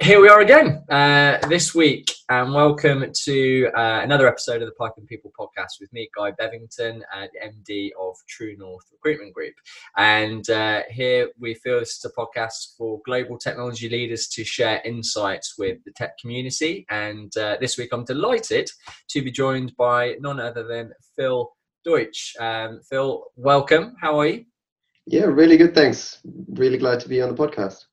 here we are again uh, this week, and welcome to uh, another episode of the Pike and People podcast with me, Guy Bevington, uh, MD of True North Recruitment Group. And uh, here we feel this is a podcast for global technology leaders to share insights with the tech community. And uh, this week, I'm delighted to be joined by none other than Phil Deutsch. Um, Phil, welcome. How are you? Yeah, really good. Thanks. Really glad to be on the podcast.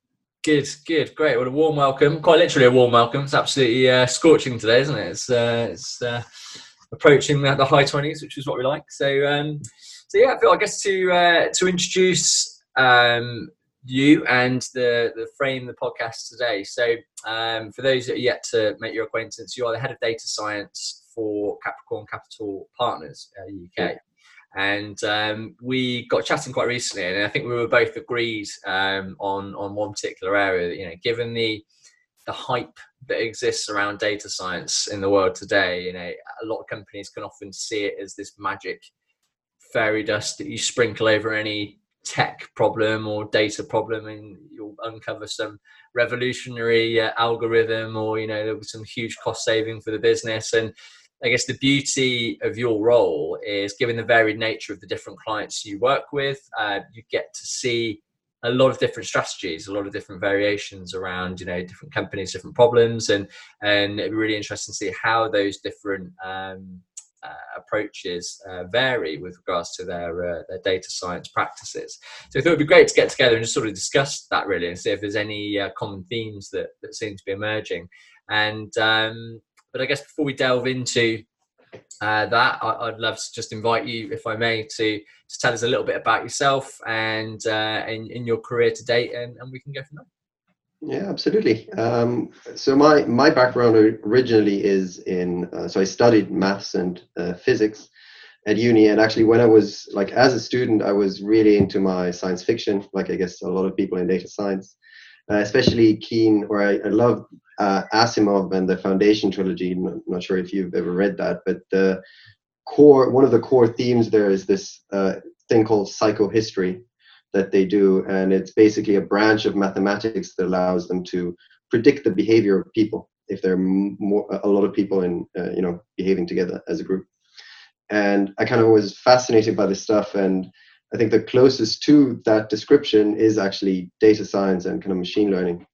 Good, good, great. Well, a warm welcome, quite literally a warm welcome. It's absolutely uh, scorching today, isn't it? It's uh, it's uh, approaching the, the high twenties, which is what we like. So, um, so yeah, Phil, I guess to uh, to introduce um, you and the the frame the podcast today. So, um, for those that are yet to make your acquaintance, you are the head of data science for Capricorn Capital Partners UK. And um, we got chatting quite recently, and I think we were both agreed um, on on one particular area. You know, given the the hype that exists around data science in the world today, you know, a lot of companies can often see it as this magic fairy dust that you sprinkle over any tech problem or data problem, and you'll uncover some revolutionary uh, algorithm, or you know, there'll be some huge cost saving for the business and I guess the beauty of your role is given the varied nature of the different clients you work with, uh, you get to see a lot of different strategies, a lot of different variations around, you know, different companies, different problems, and and it'd be really interesting to see how those different um, uh, approaches uh, vary with regards to their uh, their data science practices. So I thought it'd be great to get together and just sort of discuss that really, and see if there's any uh, common themes that that seem to be emerging. And um, but I guess before we delve into uh, that, I, would love to just invite you, if I may, to, to tell us a little bit about yourself and uh, your career to date, and, and we can go from there. Yeah, absolutely. Um, so my my background originally is in uh, so I studied maths and uh, physics at uni, and actually when I was like as a student, I was really into my science fiction, like I guess a lot of people in data science. Uh, especially keen, or I, I love uh, Asimov and the Foundation trilogy. I'm not sure if you've ever read that, but the core, one of the core themes there is this uh, thing called psychohistory that they do, and it's basically a branch of mathematics that allows them to predict the behavior of people if there are more, a lot of people in, uh, you know, behaving together as a group. And I kind of was fascinated by this stuff and I think the closest to that description is actually data science and kind of machine learning.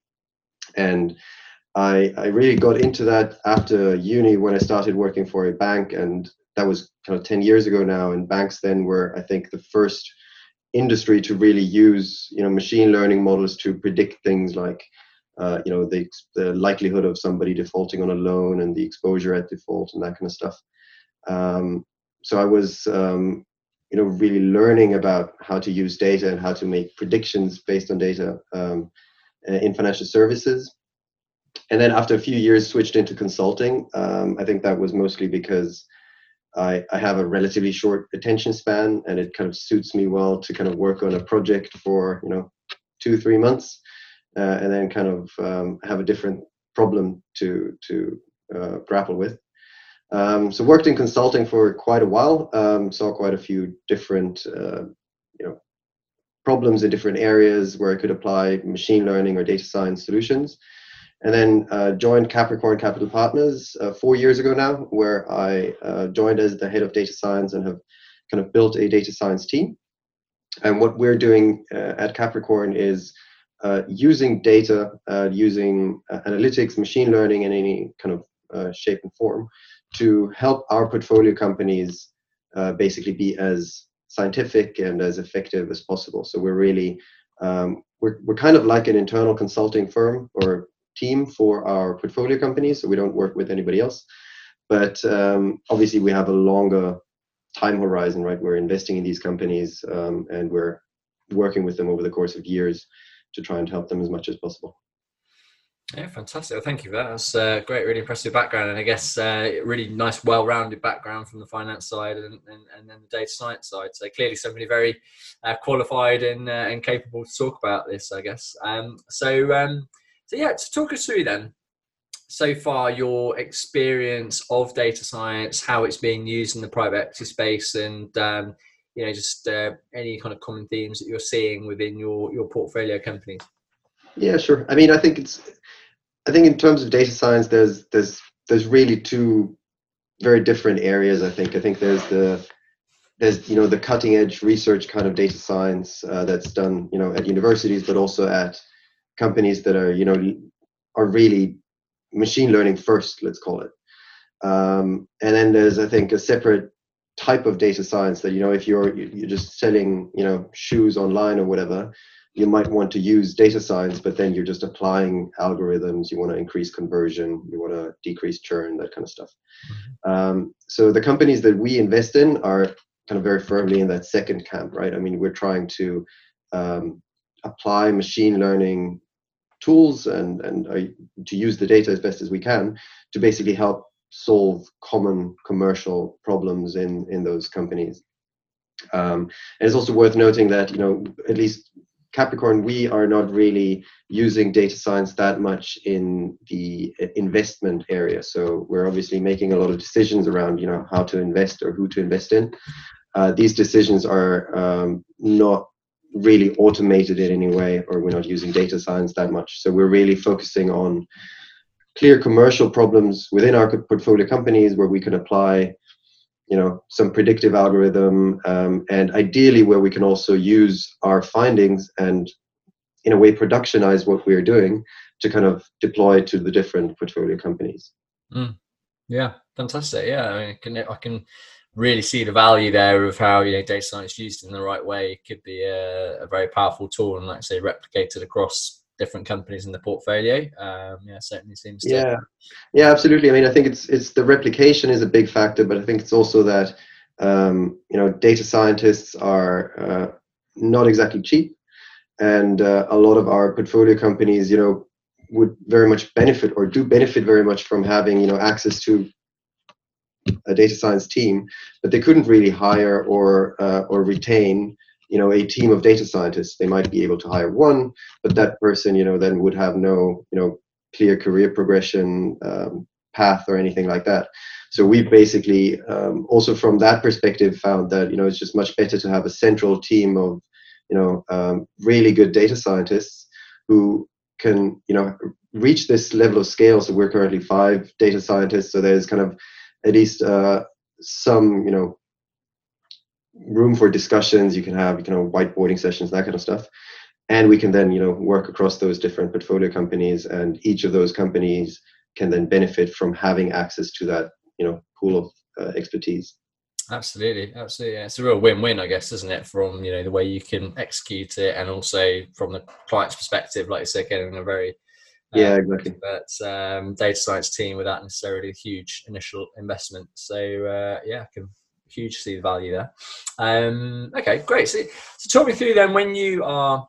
And I, I really got into that after uni when I started working for a bank, and that was kind of 10 years ago now. And banks then were, I think, the first industry to really use you know machine learning models to predict things like uh, you know the, the likelihood of somebody defaulting on a loan and the exposure at default and that kind of stuff. Um, so I was um, you know really learning about how to use data and how to make predictions based on data um, uh, in financial services and then after a few years switched into consulting um, i think that was mostly because I, I have a relatively short attention span and it kind of suits me well to kind of work on a project for you know two three months uh, and then kind of um, have a different problem to to uh, grapple with um, so worked in consulting for quite a while. Um, saw quite a few different, uh, you know, problems in different areas where I could apply machine learning or data science solutions. And then uh, joined Capricorn Capital Partners uh, four years ago now, where I uh, joined as the head of data science and have kind of built a data science team. And what we're doing uh, at Capricorn is uh, using data, using analytics, machine learning in any kind of shape and form to help our portfolio companies uh, basically be as scientific and as effective as possible. So we're really um, we're we're kind of like an internal consulting firm or team for our portfolio companies. So we don't work with anybody else, but um, obviously we have a longer time horizon, right? We're investing in these companies um, and we're working with them over the course of years to try and help them as much as possible. Yeah, fantastic. Thank you for that. That's a uh, great, really impressive background, and I guess uh, really nice, well-rounded background from the finance side and, and, and then the data science side. So clearly, somebody very uh, qualified and uh, and capable to talk about this, I guess. Um, so um, so yeah, to talk us through then. So far, your experience of data science, how it's being used in the private equity space, and um, you know, just uh, any kind of common themes that you're seeing within your your portfolio companies. Yeah, sure. I mean, I think it's I think in terms of data science, there's there's there's really two very different areas. I think I think there's the there's you know the cutting edge research kind of data science uh, that's done you know at universities, but also at companies that are you know are really machine learning first. Let's call it. Um, and then there's I think a separate type of data science that you know if you're you're just selling you know shoes online or whatever you might want to use data science but then you're just applying algorithms you want to increase conversion you want to decrease churn that kind of stuff um, so the companies that we invest in are kind of very firmly in that second camp right i mean we're trying to um, apply machine learning tools and and uh, to use the data as best as we can to basically help solve common commercial problems in in those companies. Um, and it's also worth noting that you know at least Capricorn, we are not really using data science that much in the investment area. So we're obviously making a lot of decisions around you know how to invest or who to invest in. Uh, these decisions are um, not really automated in any way, or we're not using data science that much. So we're really focusing on clear commercial problems within our portfolio companies where we can apply you know some predictive algorithm um, and ideally where we can also use our findings and in a way productionize what we're doing to kind of deploy to the different portfolio companies mm. yeah fantastic yeah I, mean, I can i can really see the value there of how you know data science used in the right way could be a, a very powerful tool and like I say replicated across different companies in the portfolio. Um, yeah, certainly seems. To... Yeah, yeah, absolutely. I mean, I think it's it's the replication is a big factor, but I think it's also that um, you know data scientists are uh, not exactly cheap, and uh, a lot of our portfolio companies, you know, would very much benefit or do benefit very much from having you know access to a data science team, but they couldn't really hire or uh, or retain you know a team of data scientists. They might be able to hire one but that person you know then would have no you know clear career progression um, path or anything like that. So we basically um, also from that perspective found that you know it's just much better to have a central team of you know um, really good data scientists who can you know reach this level of scale. So we're currently five data scientists. So there's kind of at least uh, some you know room for discussions. You can have you know whiteboarding sessions, that kind of stuff, and we can then you know work across those different portfolio companies, and each of those companies can then benefit from having access to that you know pool of uh, expertise. Absolutely, absolutely. Yeah. It's a real win-win, I guess, isn't it? From you know the way you can execute it, and also from the client's perspective, like you said, getting a very yeah, um, exactly. But um, data science team without necessarily a huge initial investment. So uh, yeah, I can huge see the value there. Um, okay, great. So, so talk me through then when you are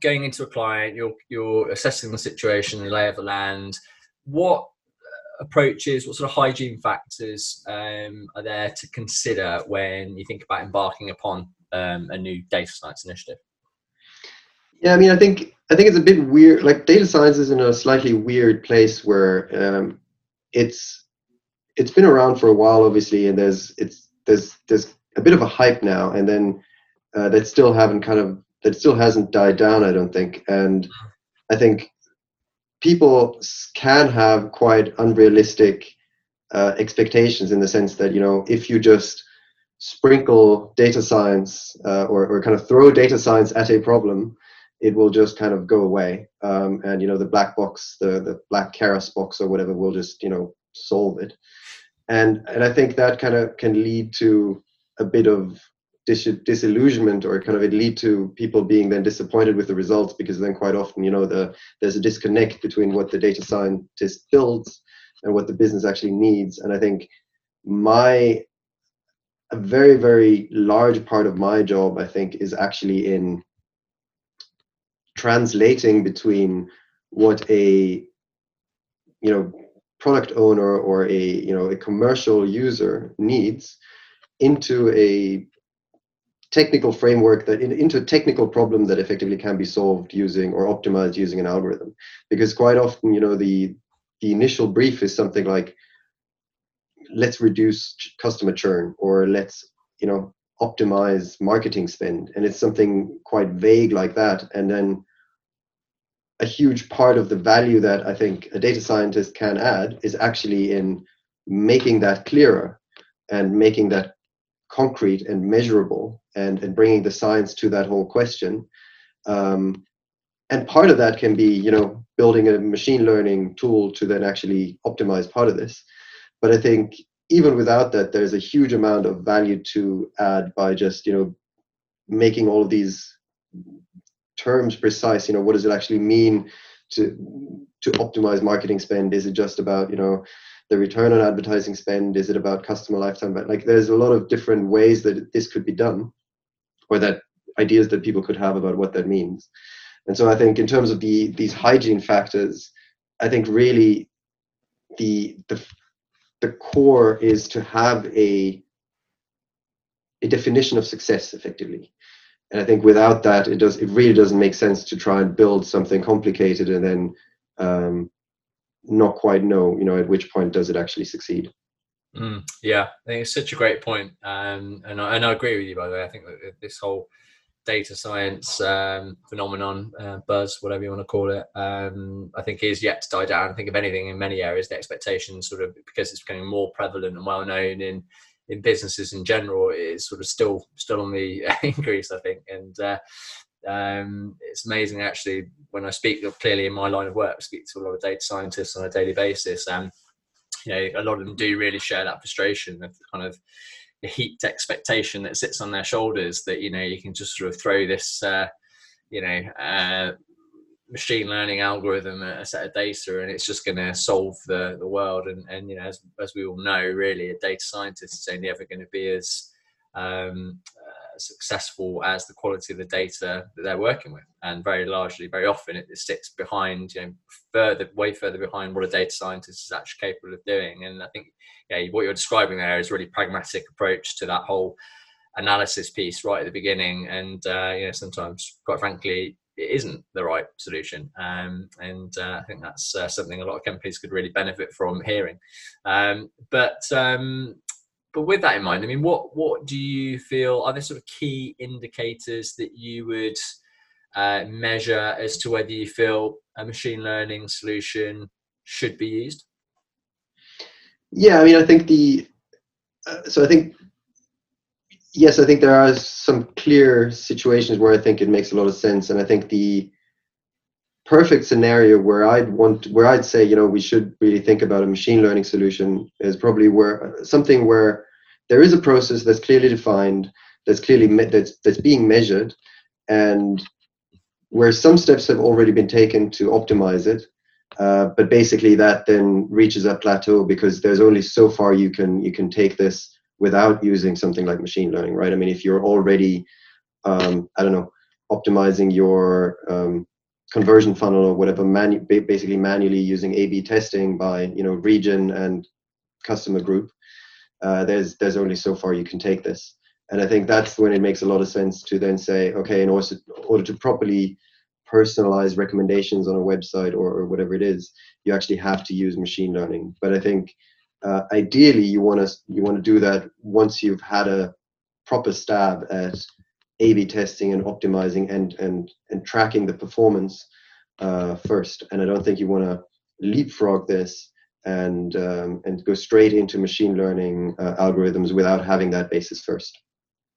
going into a client, you're you're assessing the situation, the lay of the land. What uh, approaches, what sort of hygiene factors um, are there to consider when you think about embarking upon um, a new data science initiative? Yeah, I mean, I think I think it's a bit weird. Like data science is in a slightly weird place where um, it's it's been around for a while, obviously, and there's it's there's there's a bit of a hype now, and then uh, that still haven't kind of that still hasn't died down. I don't think, and I think people can have quite unrealistic uh, expectations in the sense that you know if you just sprinkle data science uh, or, or kind of throw data science at a problem it will just kind of go away. Um, and you know the black box the, the black Keras box or whatever will just you know solve it. And and I think that kind of can lead to a bit of dis- disillusionment or kind of it lead to people being then disappointed with the results because then quite often you know the there's a disconnect between what the data scientist builds and what the business actually needs. And I think my a very very large part of my job I think is actually in translating between what a you know product owner or a you know a commercial user needs into a technical framework that into a technical problem that effectively can be solved using or optimized using an algorithm. Because quite often you know the the initial brief is something like let's reduce customer churn or let's you know optimize marketing spend. And it's something quite vague like that. And then a huge part of the value that I think a data scientist can add is actually in making that clearer and making that concrete and measurable and, and bringing the science to that whole question. Um, and part of that can be, you know, building a machine learning tool to then actually optimize part of this. But I think even without that, there's a huge amount of value to add by just, you know, making all of these terms precise. You know, what does it actually mean to to optimize marketing spend? Is it just about, you know, the return on advertising spend? Is it about customer lifetime? But like, there's a lot of different ways that this could be done, or that ideas that people could have about what that means. And so I think in terms of the these hygiene factors, I think really the the the core is to have a a definition of success effectively. And I think without that, it does it really doesn't make sense to try and build something complicated and then um, not quite know, you know, at which point does it actually succeed. Mm, yeah, I think it's such a great point. Um, and, I, and I agree with you, by the way. I think that this whole data science um, phenomenon, uh, buzz, whatever you want to call it, um, I think is yet to die down. I think, if anything, in many areas, the expectations sort of because it's becoming more prevalent and well known in in businesses in general is sort of still still on the increase. I think, and uh, um, it's amazing actually when I speak clearly in my line of work, I speak to a lot of data scientists on a daily basis, and you know, a lot of them do really share that frustration of kind of the heaped expectation that sits on their shoulders that you know you can just sort of throw this uh, you know uh, machine learning algorithm a set of data and it's just going to solve the the world and and you know as, as we all know really a data scientist is only ever going to be as um, successful as the quality of the data that they're working with. And very largely, very often, it, sits behind, you know, further, way further behind what a data scientist is actually capable of doing. And I think, yeah, what you're describing there is really pragmatic approach to that whole analysis piece right at the beginning. And uh, you know, sometimes, quite frankly, it isn't the right solution. Um, and uh, I think that's uh, something a lot of companies could really benefit from hearing. Um, but um, but with that in mind, I mean, what what do you feel are there sort of key indicators that you would uh, measure as to whether you feel a machine learning solution should be used? Yeah, I mean, I think the uh, so I think yes, I think there are some clear situations where I think it makes a lot of sense, and I think the perfect scenario where I'd want where I'd say you know we should really think about a machine learning solution is probably where something where there is a process that's clearly defined that's clearly me- that's that's being measured and where some steps have already been taken to optimize it uh, but basically that then reaches a plateau because there's only so far you can you can take this without using something like machine learning right i mean if you're already um, i don't know optimizing your um, conversion funnel or whatever, manu- basically manually using A/B testing by you know region and customer group. Uh, there's there's only so far you can take this, and I think that's when it makes a lot of sense to then say, okay, in order to, order to properly personalize recommendations on a website or, or whatever it is, you actually have to use machine learning. But I think uh, ideally you want to you want to do that once you've had a proper stab at a/B testing and optimizing and and and tracking the performance uh, first. And I don't think you want to leapfrog this and um, and go straight into machine learning uh, algorithms without having that basis first.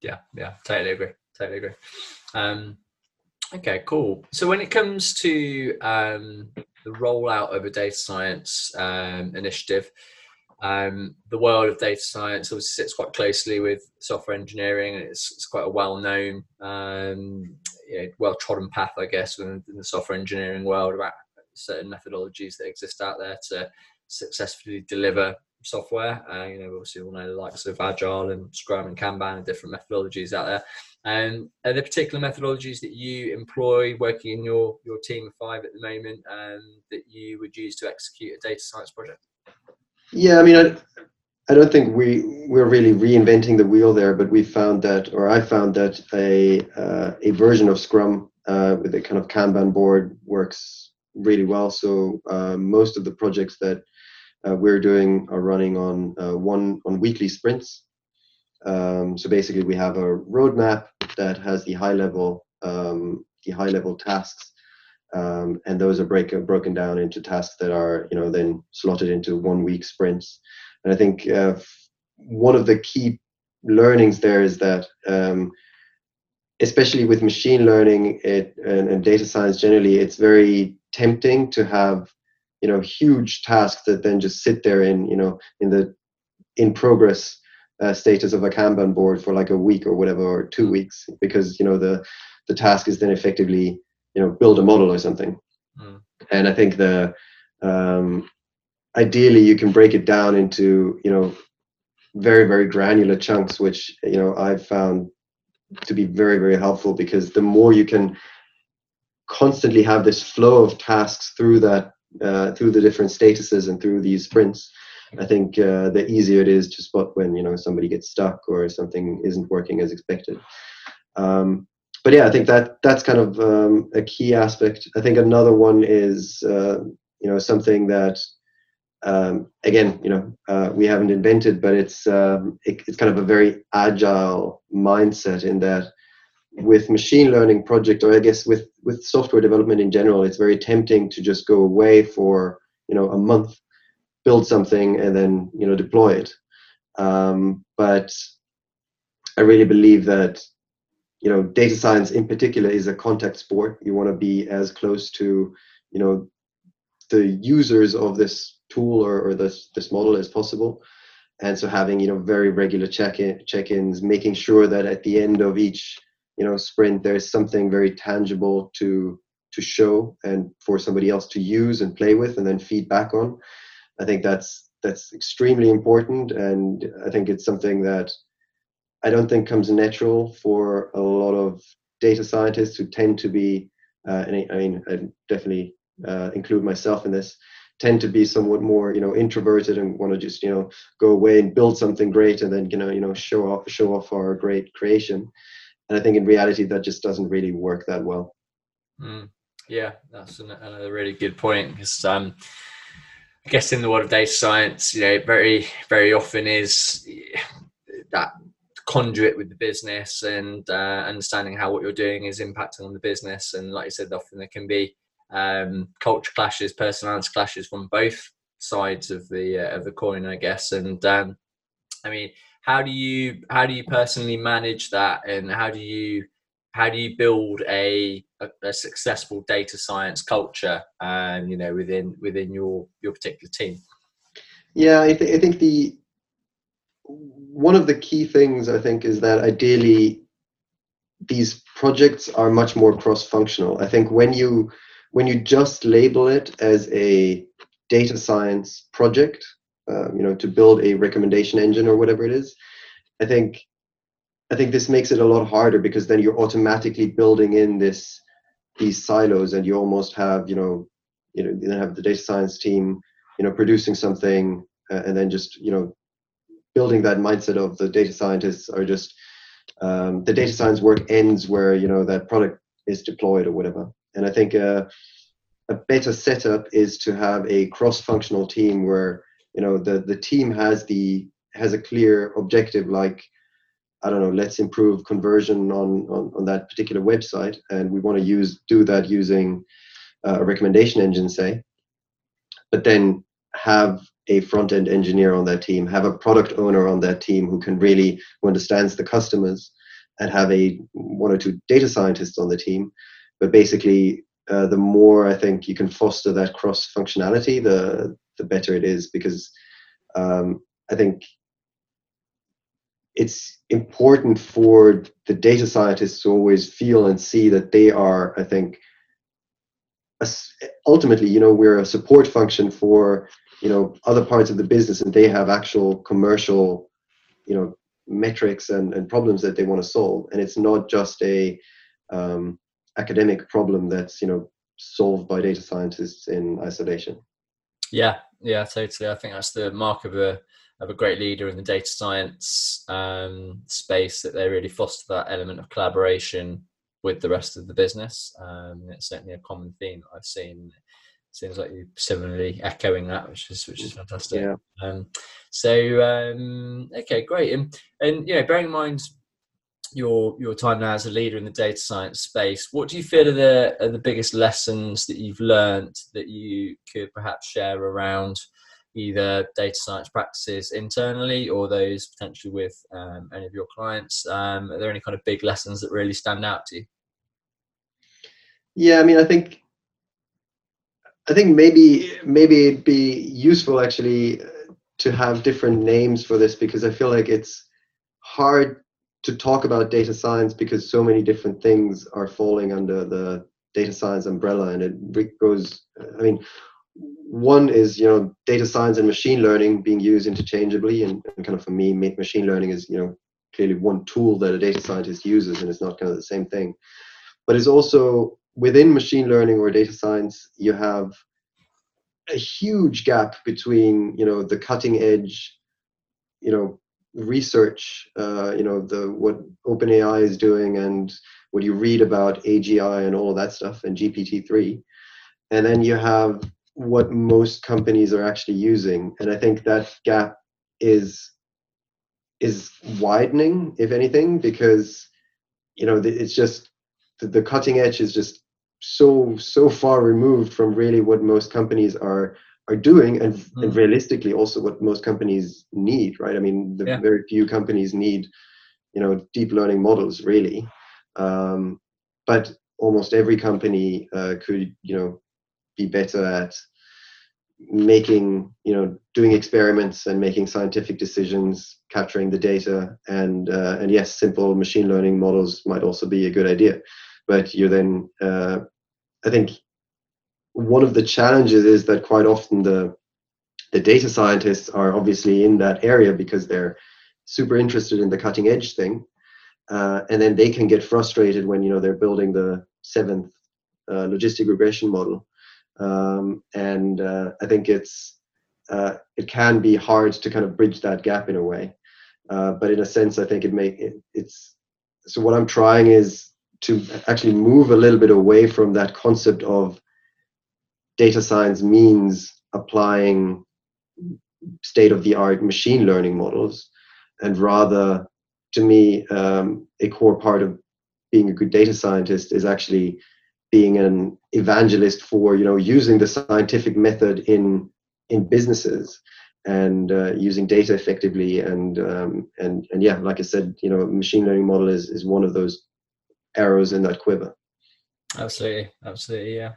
Yeah, yeah, totally agree. Totally agree. Um, okay, cool. So when it comes to um, the rollout of a data science um, initiative, um, the world of data science obviously sits quite closely with software engineering, and it's, it's quite a well-known, um, well-trodden path, I guess, in, the software engineering world about certain methodologies that exist out there to successfully deliver software. Uh, you know, obviously all know the likes of Agile and Scrum and Kanban and different methodologies out there. And are there particular methodologies that you employ working in your your team of five at the moment, and that you would use to execute a data science project? Yeah, I mean, I, I don't think we we're really reinventing the wheel there, but we found that, or I found that a uh, a version of Scrum uh, with a kind of Kanban board works really well. So uh, most of the projects that uh, we're doing are running on uh, one on weekly sprints. Um, so basically, we have a roadmap that has the high level um, the high level tasks um, and those are break, broken down into tasks that are you know then slotted into one week sprints. And I think uh, one of the key learnings there is that um, especially with machine learning it, and, and, data science generally, it's very tempting to have you know huge tasks that then just sit there in you know in the in progress uh, status of a Kanban board for like a week or whatever or two weeks because you know the the task is then effectively you know build a model or something. Mm. And I think the um, ideally you can break it down into you know very very granular chunks, which you know I've found to be very very helpful because the more you can constantly have this flow of tasks through that uh, through the different statuses and through these sprints i think uh, the easier it is to spot when you know somebody gets stuck or something isn't working as expected um, but yeah i think that that's kind of um, a key aspect. I think another one is uh, you know something that um, again you know uh, we haven't invented but it's um, it, it's kind of a very agile mindset in that with machine learning project or i guess with with software development in general it's very tempting to just go away for you know a month build something and then you know deploy it. Um, but i really believe that you know data science in particular is a contact sport. You want to be as close to you know the users of this tool or, or this this model as possible. And so having you know very regular check-in check-ins making sure that at the end of each you know sprint there's something very tangible to to show and for somebody else to use and play with and then feedback on. I think that's that's extremely important. And i think it's something that i don't think comes natural for a lot of data scientists who tend to be uh, and i mean i definitely uh, include myself in this tend to be somewhat more you know introverted and want to just you know go away and build something great and then you know you know show off show off our great creation and I think in reality that just doesn't really work that well. Mm, yeah, that's another really good point because um, I guess in the world of data science, you know, very very often is that conduit with the business and uh, understanding how what you're doing is impacting on the business. And like you said, often there can be um, culture clashes, personality clashes from both sides of the uh, of the coin, I guess. And um, I mean, how do you how do you personally manage that and how do you how do you build a, a, a successful data science culture um, you know within within your your particular team yeah I, th- I think the one of the key things i think is that ideally these projects are much more cross functional i think when you when you just label it as a data science project um, you know, to build a recommendation engine or whatever it is. I think I think this makes it a lot harder because then you're automatically building in this these silos, and you almost have you know you know you have the data science team you know producing something, uh, and then just you know building that mindset of the data scientists are just um, the data science work ends where you know that product is deployed or whatever. And I think uh, a better setup is to have a cross-functional team where you know the the team has the has a clear objective like I don't know, let's improve conversion on, on, on that particular website, and we want to use do that using uh, a recommendation engine, say. But then have a front end engineer on that team, have a product owner on that team who can really who understands the customers, and have a one or two data scientists on the team. But basically, uh, the more I think you can foster that cross functionality, the the better it is because um, I think it's important for the data scientists to always feel and see that they are, I think, ultimately, you know, we're a support function for, you know, other parts of the business and they have actual commercial, you know, metrics and, and problems that they want to solve. And it's not just a um, academic problem that's, you know, solved by data scientists in isolation. Yeah, yeah, totally. I think that's the mark of a of a great leader in the data science um, space that they really foster that element of collaboration with the rest of the business. Um, it's certainly a common theme that I've seen. Seems like you're similarly echoing that, which is which is fantastic. Yeah. Um, so um, okay, great. And and you know, bearing in mind your your time now as a leader in the data science space, what do you feel are the are the biggest lessons that you've learned that you could perhaps share around either data science practices internally or those potentially with um, any of your clients? Um, are there any kind of big lessons that really stand out to you? Yeah, I mean, I think I think maybe maybe it'd be useful actually uh, to have different names for this because I feel like it's hard to talk about data science because so many different things are falling under the data science umbrella and it goes uh, i mean one is you know data science and machine learning being used interchangeably and, and, kind of for me machine learning is you know clearly one tool that a data scientist uses and it's not kind of the same thing. But it's also within machine learning or data science you have a huge gap between you know the cutting edge you know research, uh, you know, the what OpenAI is doing and what you read about AGI and all that stuff and GPT-3. And then you have what most companies are actually using. And I think that gap is is widening, if anything, because you know it's just the cutting edge is just so so far removed from really what most companies are are doing and, mm. and realistically also what most companies need right i mean the yeah. very few companies need you know deep learning models really um, but almost every company uh, could you know be better at making you know doing experiments and making scientific decisions capturing the data and uh, and yes simple machine learning models might also be a good idea but you're then uh, i think one of the challenges is that quite often the the data scientists are obviously in that area because they're super interested in the cutting edge thing uh, and then they can get frustrated when you know they're building the seventh uh, logistic regression model. Um, and uh, i think it's uh, it can be hard to kind of bridge that gap in a way. Uh, but in a sense i think it may it, it's so what i'm trying is to actually move a little bit away from that concept of data science means applying state of the art machine learning models and rather to me um, a core part of being a good data scientist is actually being an evangelist for you know using the scientific method in in businesses and uh, using data effectively and um, and and yeah like i said you know machine learning model is is one of those arrows in that quiver absolutely absolutely yeah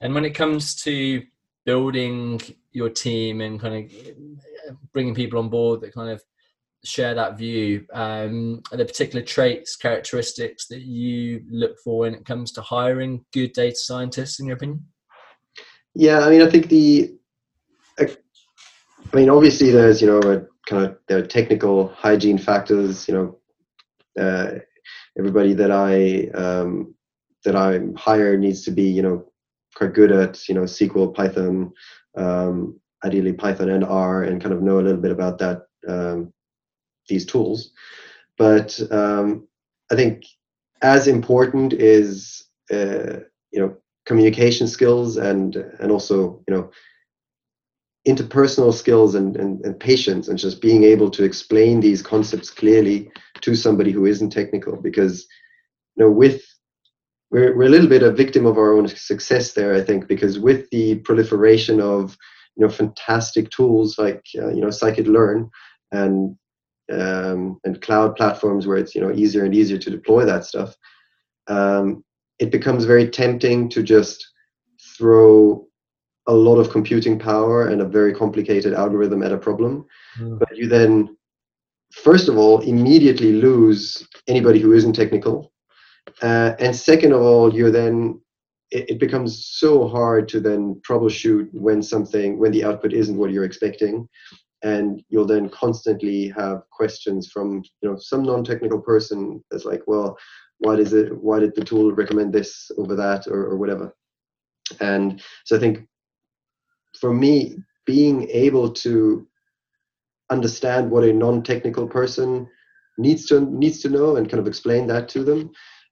and when it comes to building your team and kind of bringing people on board that kind of share that view, um, are there particular traits, characteristics that you look for when it comes to hiring good data scientists, in your opinion? Yeah, I mean, I think the, I mean, obviously there's, you know, a kind of there are technical hygiene factors, you know, uh, everybody that I um, that I hire needs to be, you know, quite good at you know SQL, Python, um, ideally Python and R, and kind of know a little bit about that um, these tools. But um, I think as important is uh, you know communication skills and and also you know interpersonal skills and, and, and patience and just being able to explain these concepts clearly to somebody who isn't technical because you know with we're, we're a little bit a victim of our own success there, I think, because with the proliferation of you know fantastic tools like uh, you know scikit-learn and um, and cloud platforms where it's you know easier and easier to deploy that stuff, um, it becomes very tempting to just throw a lot of computing power and a very complicated algorithm at a problem. Mm. But you then, first of all, immediately lose anybody who isn't technical uh, and second of all, you're then it, it, becomes so hard to then troubleshoot when something when the output isn't what you're expecting, and you'll then constantly have questions from you know some non-technical person that's like, well, why does it? Why did the tool recommend this over that or, or whatever? And so I think for me, being able to understand what a non-technical person needs to needs to know and kind of explain that to them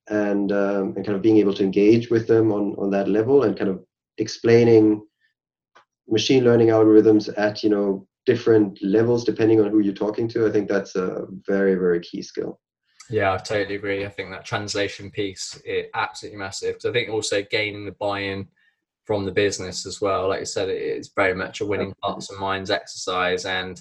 and um, and kind of being able to engage with them on on that level and kind of explaining machine learning algorithms at you know different levels depending on who you're talking to i think that's a very very key skill Yeah, I totally agree. I think that translation piece is absolutely massive because I think also gaining the buy-in from the business as well. Like you said, it's very much a winning hearts and minds exercise, and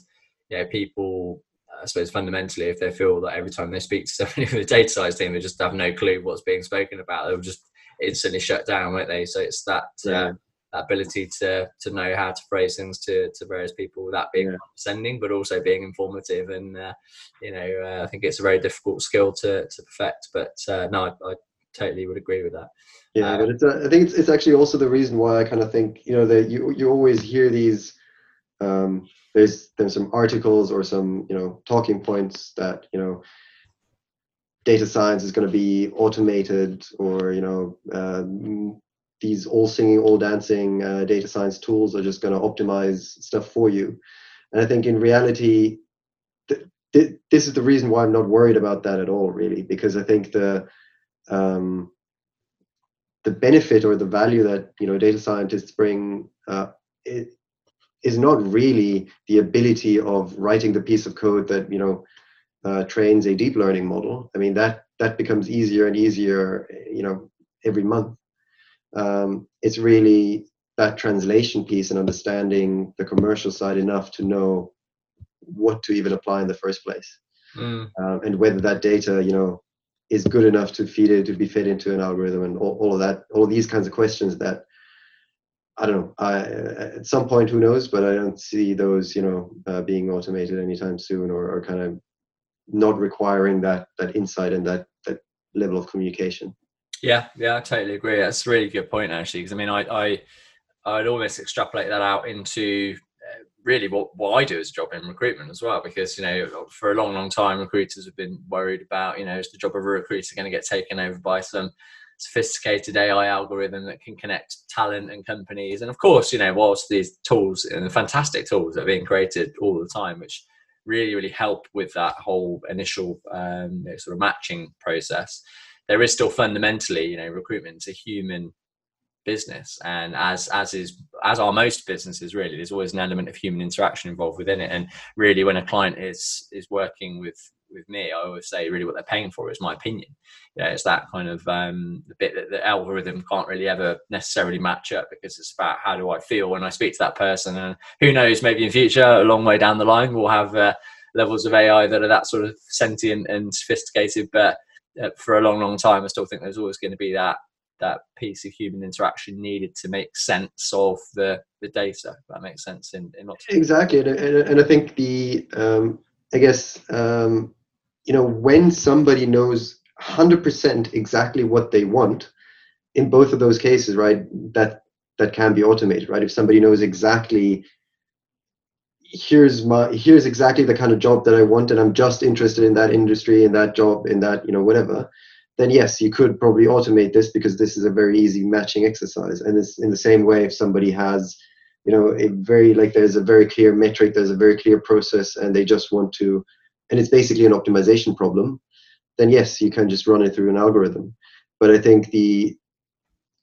yeah, people. I suppose fundamentally, if they feel that every time they speak to somebody with a data science team, they just have no clue what's being spoken about, they'll just instantly shut down, won't they? So it's that yeah. uh, ability to to know how to phrase things to, to various people that being yeah. sending but also being informative and uh, you know uh, i think it's a very difficult skill to, to perfect but uh, no I, I, totally would agree with that yeah um, but it's, uh, i think it's, it's actually also the reason why i kind of think you know that you you always hear these um, there's there's some articles or some you know talking points that you know data science is going to be automated or you know uh, these all singing, all dancing uh, data science tools are just going to optimize stuff for you. And I think in reality, th- th- this is the reason why I'm not worried about that at all, really, because I think the um, the benefit or the value that you know data scientists bring uh, is not really the ability of writing the piece of code that you know uh, trains a deep learning model. I mean that that becomes easier and easier, you know, every month um, it's really that translation piece and understanding the commercial side enough to know what to even apply in the first place mm. um, and whether that data you know is good enough to feed it to be fed into an algorithm and all, all of that all of these kinds of questions that i don't know I, at some point who knows but i don't see those you know uh, being automated anytime soon or, or kind of not requiring that that insight and that that level of communication yeah, yeah, I totally agree. That's a really good point actually, because I mean, I, I, I'd almost extrapolate that out into really what, what I do as a job in recruitment as well, because you know, for a long, long time, recruiters have been worried about, you know, is the job of a recruiter going to get taken over by some sophisticated AI algorithm that can connect talent and companies? And of course, you know, whilst these tools and the fantastic tools are being created all the time, which really, really help with that whole initial um, sort of matching process there is still fundamentally, you know, recruitment is a human business, and as as is as are most businesses, really, there's always an element of human interaction involved within it. And really, when a client is is working with with me, I always say really what they're paying for is my opinion. yeah it's that kind of um, the bit that the algorithm can't really ever necessarily match up because it's about how do I feel when I speak to that person, and who knows, maybe in future, a long way down the line, we'll have uh, levels of AI that are that sort of sentient and sophisticated, but uh, for a long, long time, I still think there's always going to be that that piece of human interaction needed to make sense of the the data. that makes sense in, in lots exactly, and, and, and I think the um, I guess um, you know when somebody knows hundred percent exactly what they want in both of those cases, right? That that can be automated, right? If somebody knows exactly here's my here's exactly the kind of job that I want and I'm just interested in that industry in that job in that you know whatever then yes you could probably automate this because this is a very easy matching exercise. And it's in the same way if somebody has you know a very like there's a very clear metric there's a very clear process and they just want to and it's basically an optimization problem then yes you can just run it through an algorithm. But I think the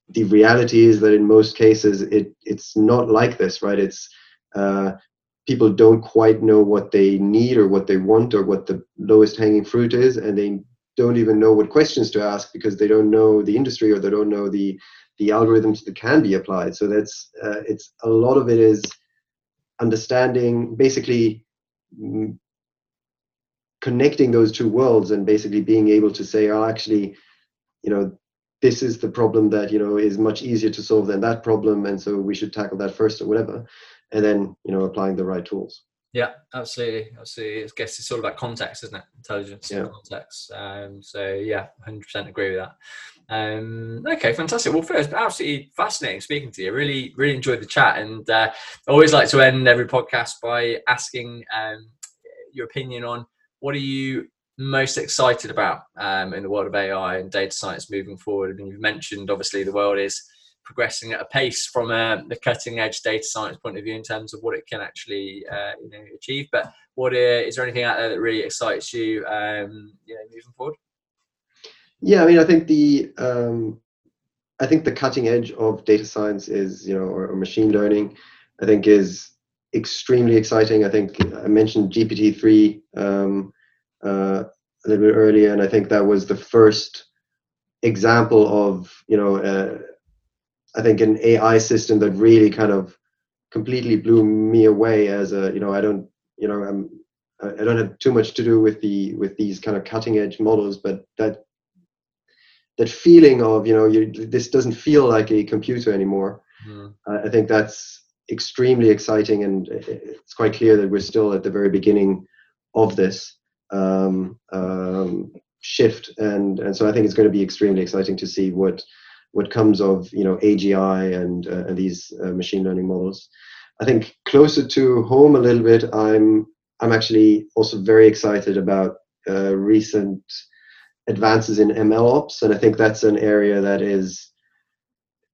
the reality is that in most cases it it's not like this right? It's uh, people don't quite know what they need or what they want or what the lowest hanging fruit is and they don't even know what questions to ask because they don't know the industry or they don't know the the algorithms that can be applied. So that's uh, it's a lot of it is understanding basically mm, connecting those two worlds and basically being able to say oh actually you know this is the problem that you know is much easier to solve than that problem and so we should tackle that first or whatever and then you know applying the right tools yeah absolutely absolutely. I guess it's all about context isn't it? Intelligence yeah. context. Um, so yeah 100% agree with that. Um, okay fantastic. Well first absolutely fascinating speaking to you. Really really enjoyed the chat and uh, i always like to end every podcast by asking um, your opinion on what are you most excited about um, in the world of ai and data science moving forward? I mean you've mentioned obviously the world is progressing at a pace from a, the cutting edge data science point of view in terms of what it can actually uh, you know achieve. But what uh, is there anything out there that really excites you, um, you know, moving forward? Yeah, I mean, I think the um, I think the cutting edge of data science is you know or, or machine learning. I think is extremely exciting. I think I mentioned GPT three. Um, uh, a little bit earlier, and I think that was the first example of you know uh, I think an AI system that really kind of completely blew me away as a you know I don't you know I'm I don't have too much to do with the with these kind of cutting edge models, but that that feeling of you know you, this doesn't feel like a computer anymore. Mm. I think that's extremely exciting, and it's quite clear that we're still at the very beginning of this um, um, shift, and and so I think it's going to be extremely exciting to see what what comes of you know AGI and uh, and these uh, machine learning models. I think closer to home a little bit, I'm I'm actually also very excited about uh, recent advances in ML ops, and I think that's an area that is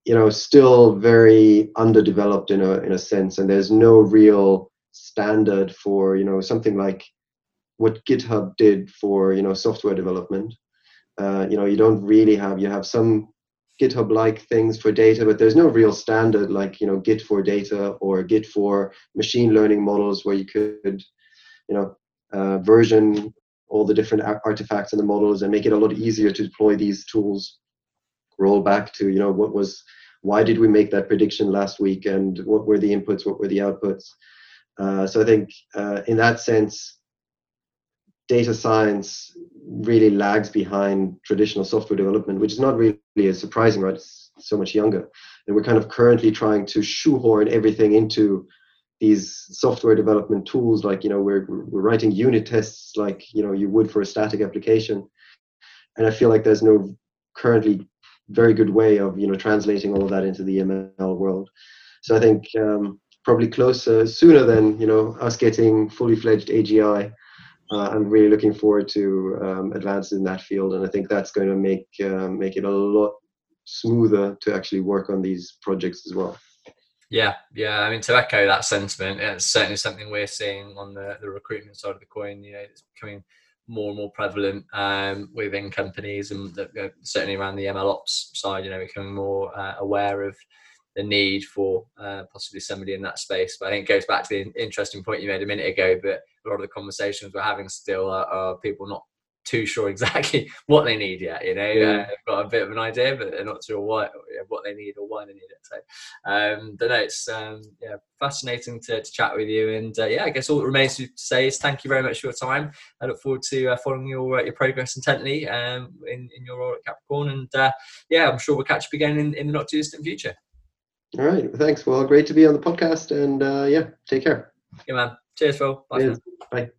you know still very underdeveloped in a in a sense, and there's no real standard for you know something like what GitHub did for you know software development. Uh, you know you don't really have you have some GitHub like things for data, but there's no real standard like you know Git for data or Git for machine learning models where you could you know uh, version all the different artifacts and the models and make it a lot easier to deploy these tools. Roll back to you know what was why did we make that prediction last week and what were the inputs, what were the outputs. Uh, so I think uh, in that sense, data science really lags behind traditional software development, which is not really surprising, right? It's so much younger. And we're kind of currently trying to shoehorn everything into these software development tools, like, you know, we're, we're writing unit tests like, you know, you would for a static application. And I feel like there's no currently very good way of, you know, translating all of that into the ML world. So I think um, probably closer, sooner than, you know, us getting fully fledged AGI uh, I'm really looking forward to um, advances in that field, and I think that's going to make uh, make it a lot smoother to actually work on these projects as well. Yeah, yeah. I mean, to echo that sentiment, it's certainly something we're seeing on the, the recruitment side of the coin. You know, it's becoming more and more prevalent um, within companies, and the, certainly around the ML ops side. You know, becoming more uh, aware of the need for uh, possibly somebody in that space. But I think it goes back to the interesting point you made a minute ago. But a lot of the conversations we're having still are, are people not too sure exactly what they need yet. You know, yeah. uh, they've got a bit of an idea, but they're not sure what what they need or why they need it. So, um, but no, it's um, yeah, fascinating to, to chat with you. And uh, yeah, I guess all that remains to say is thank you very much for your time. I look forward to uh, following your uh, your progress intently um, in in your role at Capricorn. And uh, yeah, I'm sure we'll catch up again in, in the not too distant future. All right. Thanks. Well, great to be on the podcast. And uh, yeah, take care. Yeah, man. Cheers, Phil. Bye. Bye.